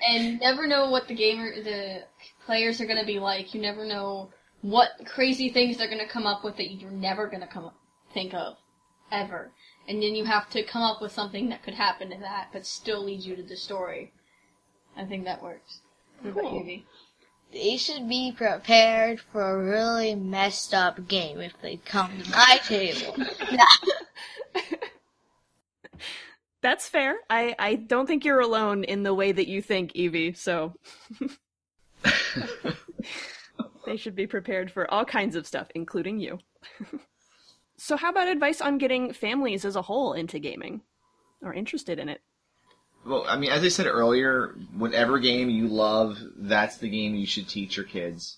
and never know what the gamer, the players are going to be like. You never know what crazy things they're going to come up with that you're never going to come up, think of, ever. And then you have to come up with something that could happen to that, but still lead you to the story. I think that works. What about Cool. you, V? They should be prepared for a really messed up game if they come to my table. That's fair. I, I don't think you're alone in the way that you think, Evie, so they should be prepared for all kinds of stuff, including you. So, how about advice on getting families as a whole into gaming or interested in it? Well, I mean, as I said earlier, whatever game you love, that's the game you should teach your kids.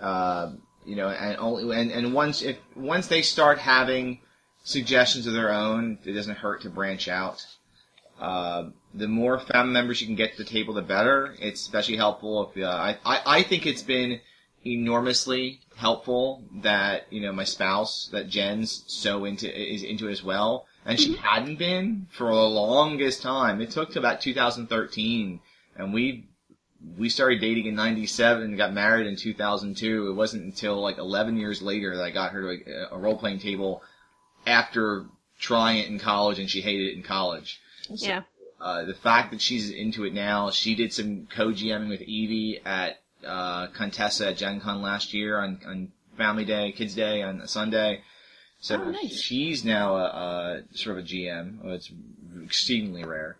Uh, you know, and only and, and once if once they start having suggestions of their own, it doesn't hurt to branch out. Uh, the more family members you can get to the table, the better. It's especially helpful if uh, I, I I think it's been enormously helpful that you know my spouse that Jen's so into is into it as well, and she hadn't been for the longest time. It took to about 2013, and we we started dating in 97 and got married in 2002. It wasn't until like 11 years later that I got her to a, a role playing table after trying it in college and she hated it in college. Yeah. Uh, the fact that she's into it now, she did some co-GMing with Evie at uh, Contessa at Gen Con last year on, on Family Day, Kids Day on a Sunday. So Oh, nice. she's now a, a sort of a GM. It's exceedingly rare.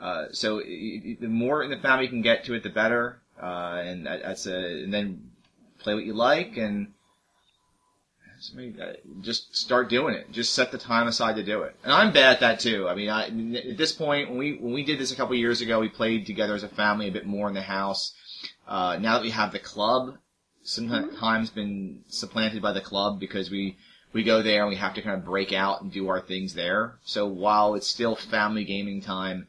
Uh, so i i the more in the family you can get to it, the better. Uh, and that, that's a, and then play what you like and somebody, uh, just start doing it. Just set the time aside to do it. And I'm bad at that too. I mean, I, at this point, when we when we did this a couple years ago, we played together as a family a bit more in the house. Uh, now that we have the club, sometimes been supplanted by the club because we we go there and we have to kind of break out and do our things there. So while it's still family gaming time,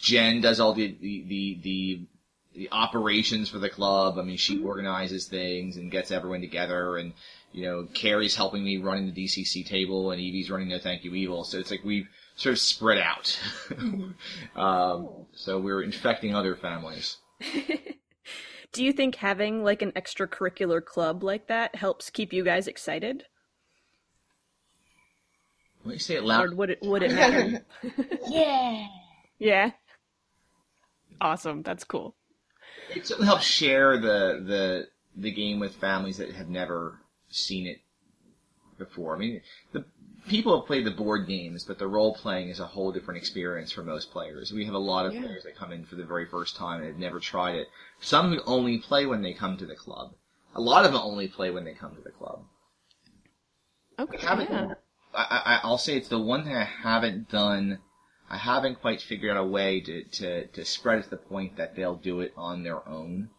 Jen does all the the the, the the operations for the club. I mean, she organizes things and gets everyone together, and you know, Carrie's helping me running the DCC table, and Evie's running No Thank You Evil. So it's like we've sort of spread out. um, so we're infecting other families. Do you think having like an extracurricular club like that helps keep you guys excited? Let me say it Or loud. would it would it matter? Yeah. yeah. Awesome. That's cool. It certainly helps share the the the game with families that have never seen it before. I mean, the people have played the board games, but the role playing is a whole different experience for most players. We have a lot of Yeah. players that come in for the very first time and have never tried it. Some who only play when they come to the club. A lot of them only play when they come to the club. Okay. I yeah. I, I, I'll say it's the one thing I haven't done. I haven't quite figured out a way to, to, to spread it to the point that they'll do it on their own,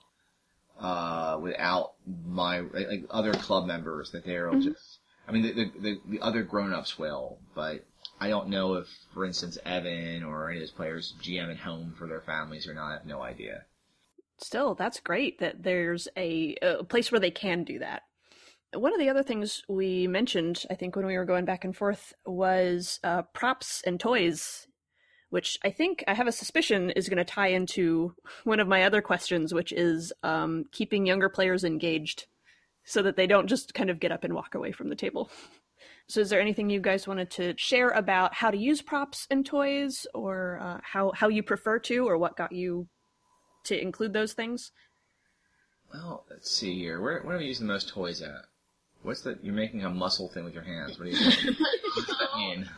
uh, without my like, other club members that they'll Mhm. just. I mean, the, the the the other grown-ups will, but I don't know if, for instance, Evan or any of those players GM at home for their families or not. I have no idea. Still, that's great that there's a, a place where they can do that. One of the other things we mentioned, I think, when we were going back and forth was uh, props and toys which I think I have a suspicion is going to tie into one of my other questions, which is um, keeping younger players engaged so that they don't just kind of get up and walk away from the table. So, is there anything you guys wanted to share about how to use props and toys, or uh, how how you prefer to, or what got you to include those things? Well, let's see here. Where where are we using the most toys at? What's that? You're making a muscle thing with your hands. What do you mean? what does that mean?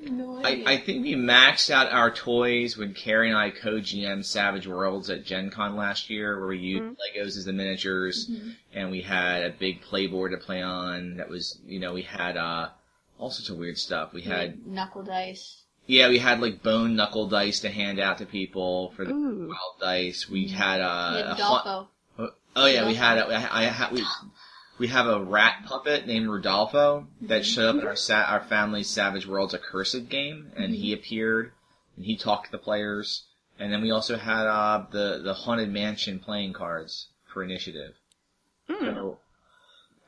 No I, I think we maxed out our toys when Carrie and I co-GM Savage Worlds at Gen Con last year, where we used Legos as the miniatures, and we had a big playboard to play on. That was, you know, we had uh, all sorts of weird stuff. We had, knuckle dice. yeah, we had like bone knuckle dice to hand out to people for the Ooh. wild dice. We had uh, We a had ha- Dolpho. Oh yeah, we had a, I, I, we we have a rat puppet named Rodolfo that showed up in our sa- our family's Savage Worlds Accursed game, and he appeared and he talked to the players. And then we also had uh, the the Haunted Mansion playing cards for Initiative. So,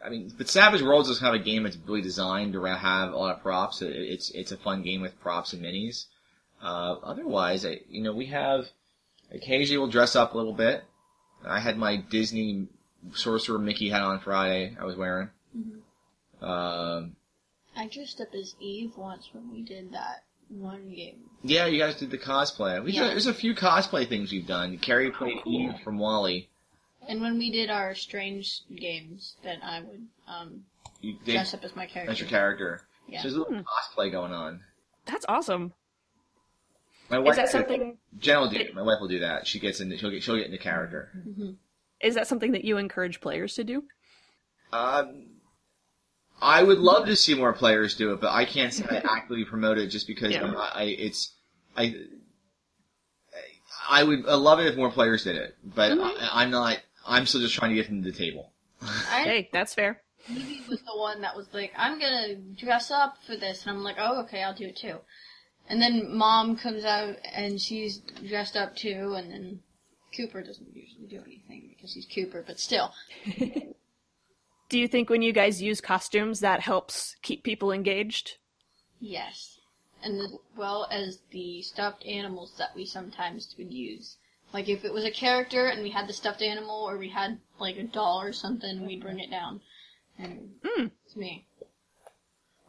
I mean, but Savage Worlds is kind of a game that's really designed to have a lot of props. It, it's it's a fun game with props and minis. Uh, otherwise, I, you know, we have occasionally we'll dress up a little bit. I had my Disney Sorcerer Mickey hat on Friday. I was wearing. Um, I dressed up as Eve once when we did that one game. yeah, you guys did the cosplay. We Yeah. There's a few cosplay things we've done. Carrie played cool. Eve from WALL-E. And when we did our strange games, then I would um, You, they, dress up as my character. that's your character. Yeah. So there's a little cosplay going on. That's awesome. My Is wife, that something? Jen will do. it. My wife will do that. She gets into. She'll get. She'll get into character. Is that something that you encourage players to do? Um, I would love to see more players do it, but I can't say I actively promote it just because Yeah. I, I it's I I would I love it if more players did it, but I, I'm not. I'm still just trying to get them to the table. I, Hey, that's fair. Evie was the one that was like, I'm gonna dress up for this, and I'm like, oh, okay, I'll do it too. And then mom comes out and she's dressed up too, and then Cooper doesn't usually do anything because he's Cooper, but still. Do you think when you guys use costumes that helps keep people engaged? Yes. And as well as the stuffed animals that we sometimes would use. Like if it was a character and we had the stuffed animal or we had like a doll or something, we'd bring it down. And Mm. it's me.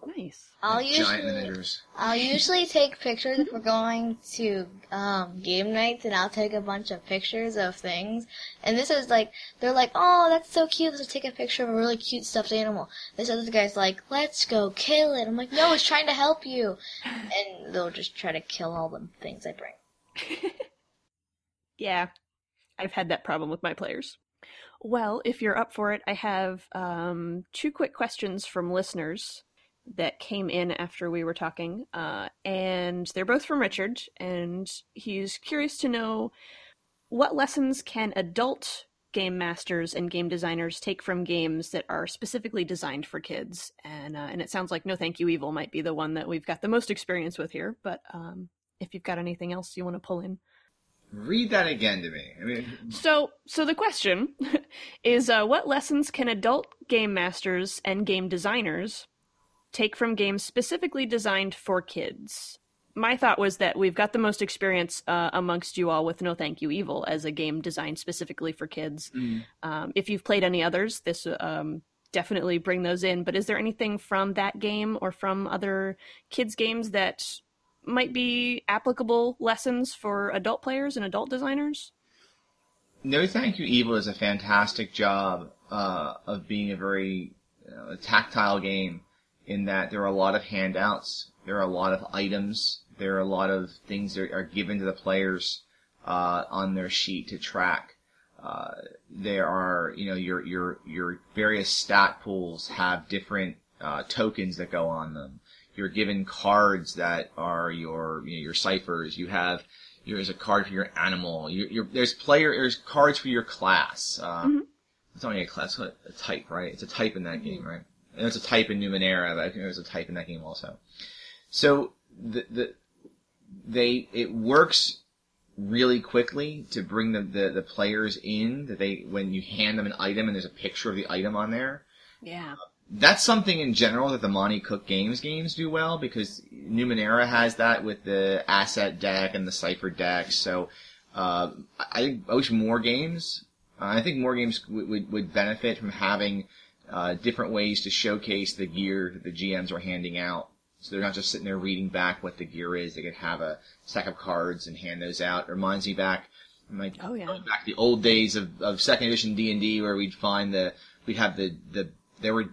Nice. I'll Giant usually miniatures. I'll usually take pictures if we're going to um, game nights, and I'll take a bunch of pictures of things. And this is like they're like, "Oh, that's so cute! Let's take a picture of a really cute stuffed animal." This other guy's like, "Let's go kill it." I'm like, "No, it's trying to help you," and they'll just try to kill all the things I bring. Yeah, I've had that problem with my players. Well, if you're up for it, I have um, two quick questions from listeners that came in after we were talking, uh, and they're both from Richard, and he's curious to know what lessons can adult game masters and game designers take from games that are specifically designed for kids. And uh, and it sounds like No Thank You Evil might be the one that we've got the most experience with here. But um, if you've got anything else you want to pull in. Read that again to me. I mean, So, so the question is, uh, what lessons can adult game masters and game designers take from games specifically designed for kids? My thought was that we've got the most experience uh, amongst you all with No Thank You Evil as a game designed specifically for kids. Um, if you've played any others, this um, definitely bring those in. But is there anything from that game or from other kids' games that might be applicable lessons for adult players and adult designers? No Thank You Evil is a fantastic job uh, of being a very uh, tactile game in that there are a lot of handouts, there are a lot of items, there are a lot of things that are given to the players uh, on their sheet to track. Uh, there are, you know, your your your various stat pools have different uh, tokens that go on them. You're given cards that are your you know, your ciphers. You have there's a card for your animal. You, you're, there's player there's cards for your class. Um, It's only a class, it's a type, right? It's a type in that game, right? And it's a type in Numenera, but I think there's a type in that game also. So the the they it works really quickly to bring the, the, the players in that they when you hand them an item and there's a picture of the item on there Yeah. that's something in general that the Monte Cook Games games do well because Numenera has that with the asset deck and the cipher deck. So uh, I, I wish more games. Uh, I think more games would, would, would benefit from having uh, different ways to showcase the gear that the GMs are handing out. So they're not just sitting there reading back what the gear is. They could have a stack of cards and hand those out. It reminds me back, like Oh, yeah. back the old days of, of second edition D and D, where we'd find the we'd have the the there were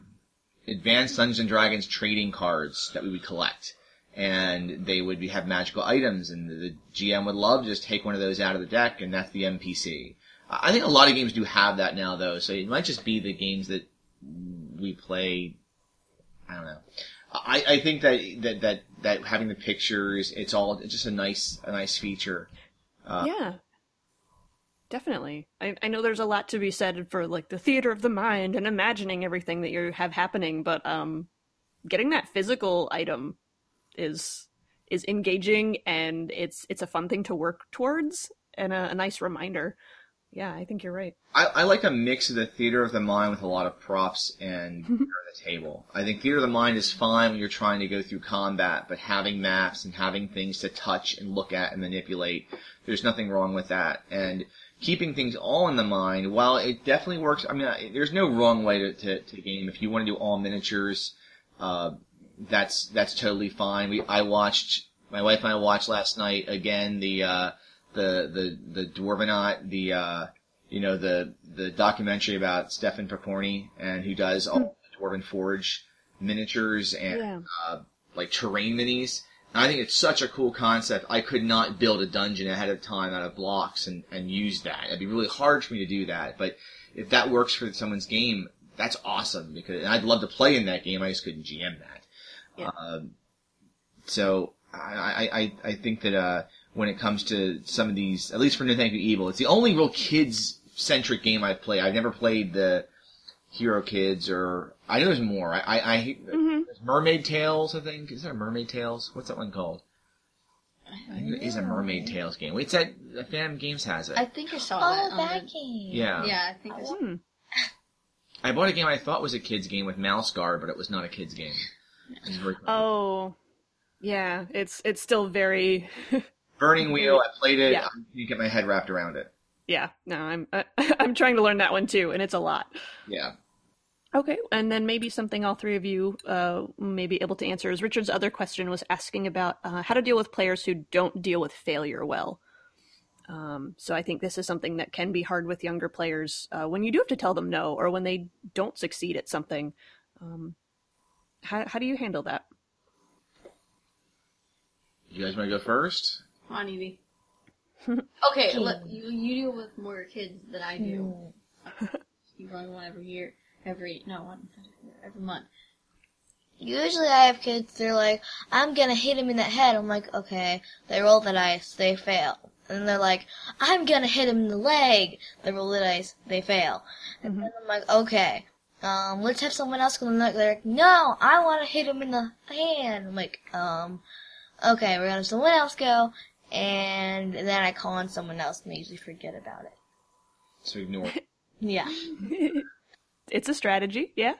advanced Dungeons and Dragons trading cards that we would collect. And they would be, have magical items, and the, the GM would love to just take one of those out of the deck, and that's the NPC. I think a lot of games do have that now, though, so it might just be the games that we play. I don't know. I, I think that, that that that having the pictures, it's all it's just a nice a nice feature. Uh, yeah. Definitely. I, I know there's a lot to be said for like the theater of the mind and imagining everything that you have happening, but um getting that physical item is is engaging and it's it's a fun thing to work towards and a, a nice reminder. Yeah, I think you're right. I, I like a mix of the theater of the mind with a lot of props and the table. I think theater of the mind is fine when you're trying to go through combat, but having maps and having things to touch and look at and manipulate, there's nothing wrong with that. And keeping things all in the mind, while it definitely works, I mean, I- there's no wrong way to, to, to game. If you want to do all miniatures, uh, that's, that's totally fine. We, I watched, my wife and I watched last night again the, uh, the, the, the Dwarvenaut, the, uh, you know, the, the documentary about Stefan Pokorny and who does all the Dwarven Forge miniatures and, Yeah. uh, like terrain minis. And I think it's such a cool concept. I could not build a dungeon ahead of time out of blocks and, and use that. It'd be really hard for me to do that. But if that works for someone's game, that's awesome because and I'd love to play in that game. I just couldn't GM that. Yeah. Um, so I, I, I, I think that, uh, when it comes to some of these, at least for No Thank You Evil, it's the only real kids centric game I've played. I've never played the Hero Kids or, I know there's more. I, I, I Mhm. Mermaid Tales, I think. Is there a Mermaid Tales? What's that one called? I think there is a Mermaid Tales game. It's that, the Fan Games has it. I think I saw Oh, that. on that the- game. yeah. Yeah, I think I saw Hmm. I bought a game I thought was a kid's game with Mouse Guard, but it was not a kid's game. It was very- Oh. Yeah, it's it's still very Burning Wheel, I played it. Yeah. I get my head wrapped around it. Yeah, no, I'm I, I'm trying to learn that one too and it's a lot. Yeah. Okay, and then maybe something all three of you uh, may be able to answer is Richard's other question was asking about uh, how to deal with players who don't deal with failure well. Um, so I think this is something that can be hard with younger players uh, when you do have to tell them no or when they don't succeed at something. Um, how, how do you handle that? You guys want to go first? On, Evie. okay, you you deal with more kids than I do. You run one every year, every no one every month. Usually I have kids, they're like, I'm gonna hit him in the head. I'm like, okay. They roll the dice, they fail. And they're like, I'm gonna hit him in the leg. They roll the dice, they fail. And then I'm like, okay. Um, let's have someone else go. And they're like, no, I want to hit him in the hand. I'm like, um, okay, we're gonna have someone else go. And then I call on someone else and they usually forget about it. So ignore. it. Yeah. it's a strategy, yeah.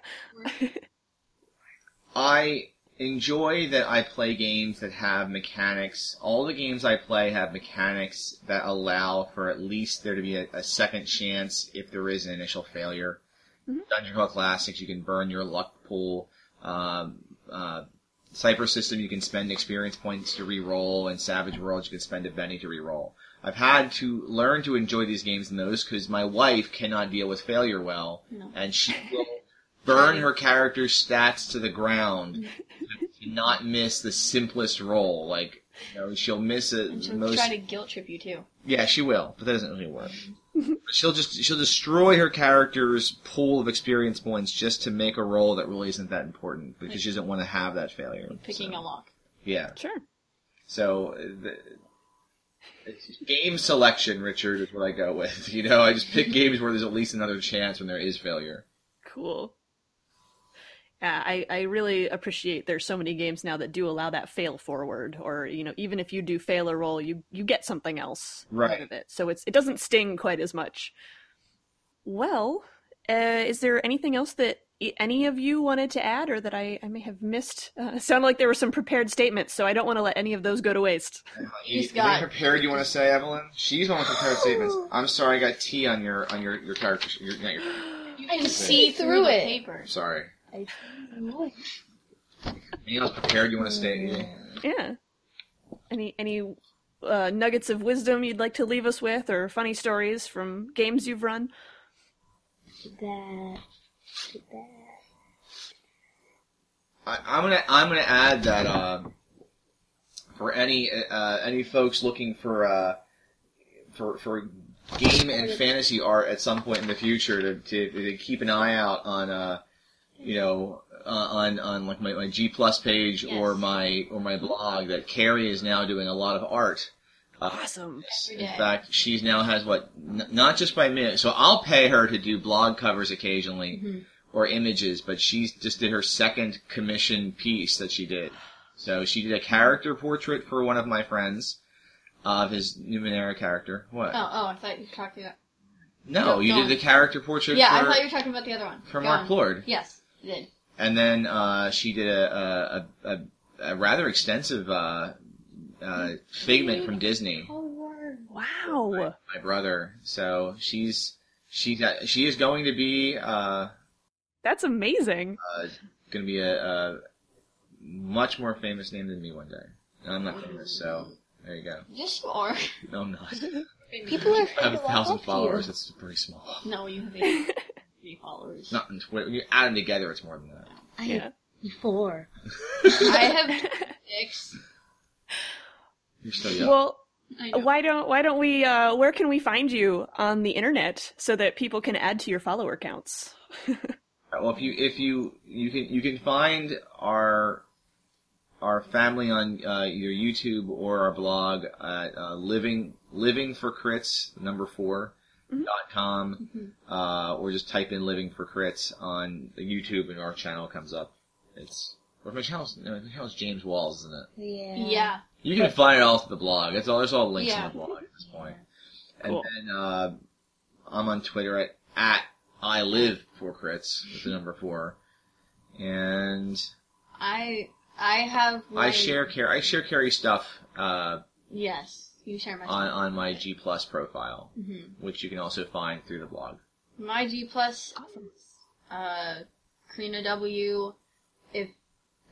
I enjoy that I play games that have mechanics. All the games I play have mechanics that allow for at least there to be a, a second chance if there is an initial failure. Dungeon Crawl Classics, you can burn your luck pool. Um, uh, Cypher System, you can spend experience points to re-roll, and Savage Worlds, you can spend a Benny to re-roll. I've had to learn to enjoy these games in those because my wife cannot deal with failure well, No. and she will burn her character's stats to the ground to not miss the simplest roll. Like, you know, she'll miss it. And she'll most. try to guilt trip you too. Yeah, she will, but that doesn't really work. Mm-hmm. But she'll just she'll destroy her character's pool of experience points just to make a roll that really isn't that important because she doesn't want to have that failure. Picking So, a lock. Yeah. Sure. So uh, the, game selection, Richard, is what I go with. You know, I just pick games where there's at least another chance when there is failure. Cool. Yeah, I, I really appreciate there's so many games now that do allow that fail forward, or you know, even if you do fail a roll, you you get something else out of it, so it's it doesn't sting quite as much. Well, uh, is there anything else that e- any of you wanted to add or that I, I may have missed? Uh, sounded like there were some prepared statements, so I don't want to let any of those go to waste. You, He's is got- anything prepared you want to say, Evelyn? She's one with prepared statements. I'm sorry, I got tea on your on your your character. Your, not your, You can see see through through it. paper. sorry. I- Anything else prepared you want to state? Yeah. Any any uh, nuggets of wisdom you'd like to leave us with, or funny stories from games you've run? that. that. I, I'm gonna I'm gonna add that uh, for any uh, any folks looking for uh, for for game and fantasy art at some point in the future to to, to keep an eye out on uh you know uh, on on like my, my G plus page or my or my blog that Carrie is now doing a lot of art. Uh, Awesome. In fact, she's now has what n- not just by me. So I'll pay her to do blog covers occasionally Mhm. or images, but she just did her second commission piece that she did. So she did a character portrait for one of my friends of his Numenera character. What? Oh, oh, I thought you were talking about. no, go- you did on. the character portrait Yeah, I thought you were talking about the other one. for Go Mark on. Plord. Yes, Did. And then uh, she did a, a, a, a, a rather extensive uh, uh, figment from Disney. Oh, Wow. my brother. So she's she got she is going to be uh, That's amazing. uh going to be a, a much more famous name than me one day. And I'm not famous, so there you go. Yes, you are. No, I'm not. People are I have a thousand followers. you. It's pretty small. No, you have eight, eight followers. Not on Twitter. When you add them together, it's more than that. I Yeah. have four. I have six. You're still young. Well, why don't why don't we? Uh, where can we find you on the internet so that people can add to your follower counts? Well, if you if you you can you can find our our family on uh, either YouTube or our blog at uh, living living for crits number 4 Mhm. dot com uh, or just type in living for crits on YouTube and our channel comes up. It's or my channel's no, my channel's James Walls, isn't it? Yeah. Yeah. You can find it all through the blog. It's all there's all links Yeah. in the blog at this point. And Cool. then uh, I'm on Twitter at at I live for crits with the number four, and I I have. I share care. I share Carrie stuff uh, Yes, you share my. on on my G Plus profile, hmm which you can also find through the blog. My G plus. Uh, Karina W. If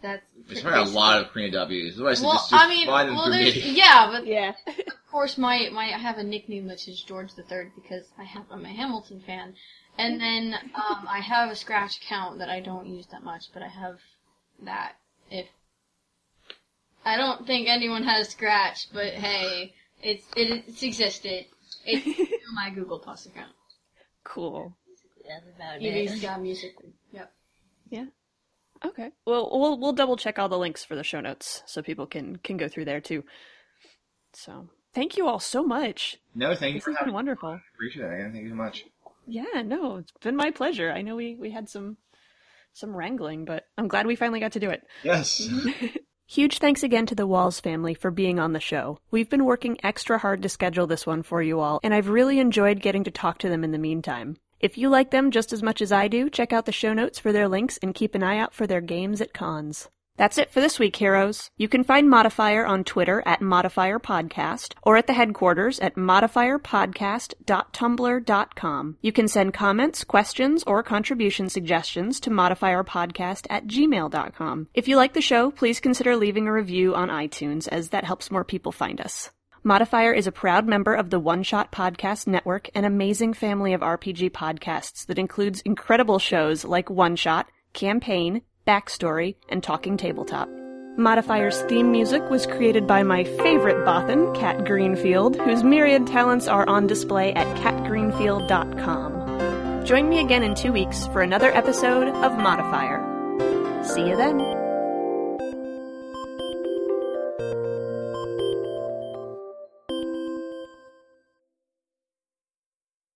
that's. There's probably a lot of Karina W's. Otherwise, Well, just, just I mean, find them well, through there's me. yeah, but Yeah. of course my my I have a nickname which is George the Third because I have I'm a Hamilton fan, and then um, I have a Scratch account that I don't use that much, but I have that if I don't think anyone has Scratch, but hey, it's it, it's existed. It's my Google Plus account. cool. That's about Evie's it. got music. Yep. Yeah. Okay. Well, we'll we'll double check all the links for the show notes so people can can go through there too. So, thank you all so much. No, thank you This for has having been wonderful. me. Appreciate it. Again. Thank you so much. Yeah, no, it's been my pleasure. I know we we had some some wrangling, but I'm glad we finally got to do it. Yes. Huge thanks again to the Walls family for being on the show. We've been working extra hard to schedule this one for you all, and I've really enjoyed getting to talk to them in the meantime. If you like them just as much as I do, check out the show notes for their links and keep an eye out for their games at cons. That's it for this week, heroes. You can find Modifier on Twitter at Modifier Podcast or at the headquarters at modifierpodcast.tumblr.com. You can send comments, questions, or contribution suggestions to modifierpodcast at gmail.com. If you like the show, please consider leaving a review on iTunes as that helps more people find us. Modifier is a proud member of the One Shot Podcast Network, an amazing family of RPG podcasts that includes incredible shows like One Shot, Campaign, Backstory, and Talking Tabletop. Modifier's theme music was created by my favorite Bothan, Kat Greenfield, whose myriad talents are on display at katgreenfield.com. Join me again in two weeks for another episode of Modifier. See you then.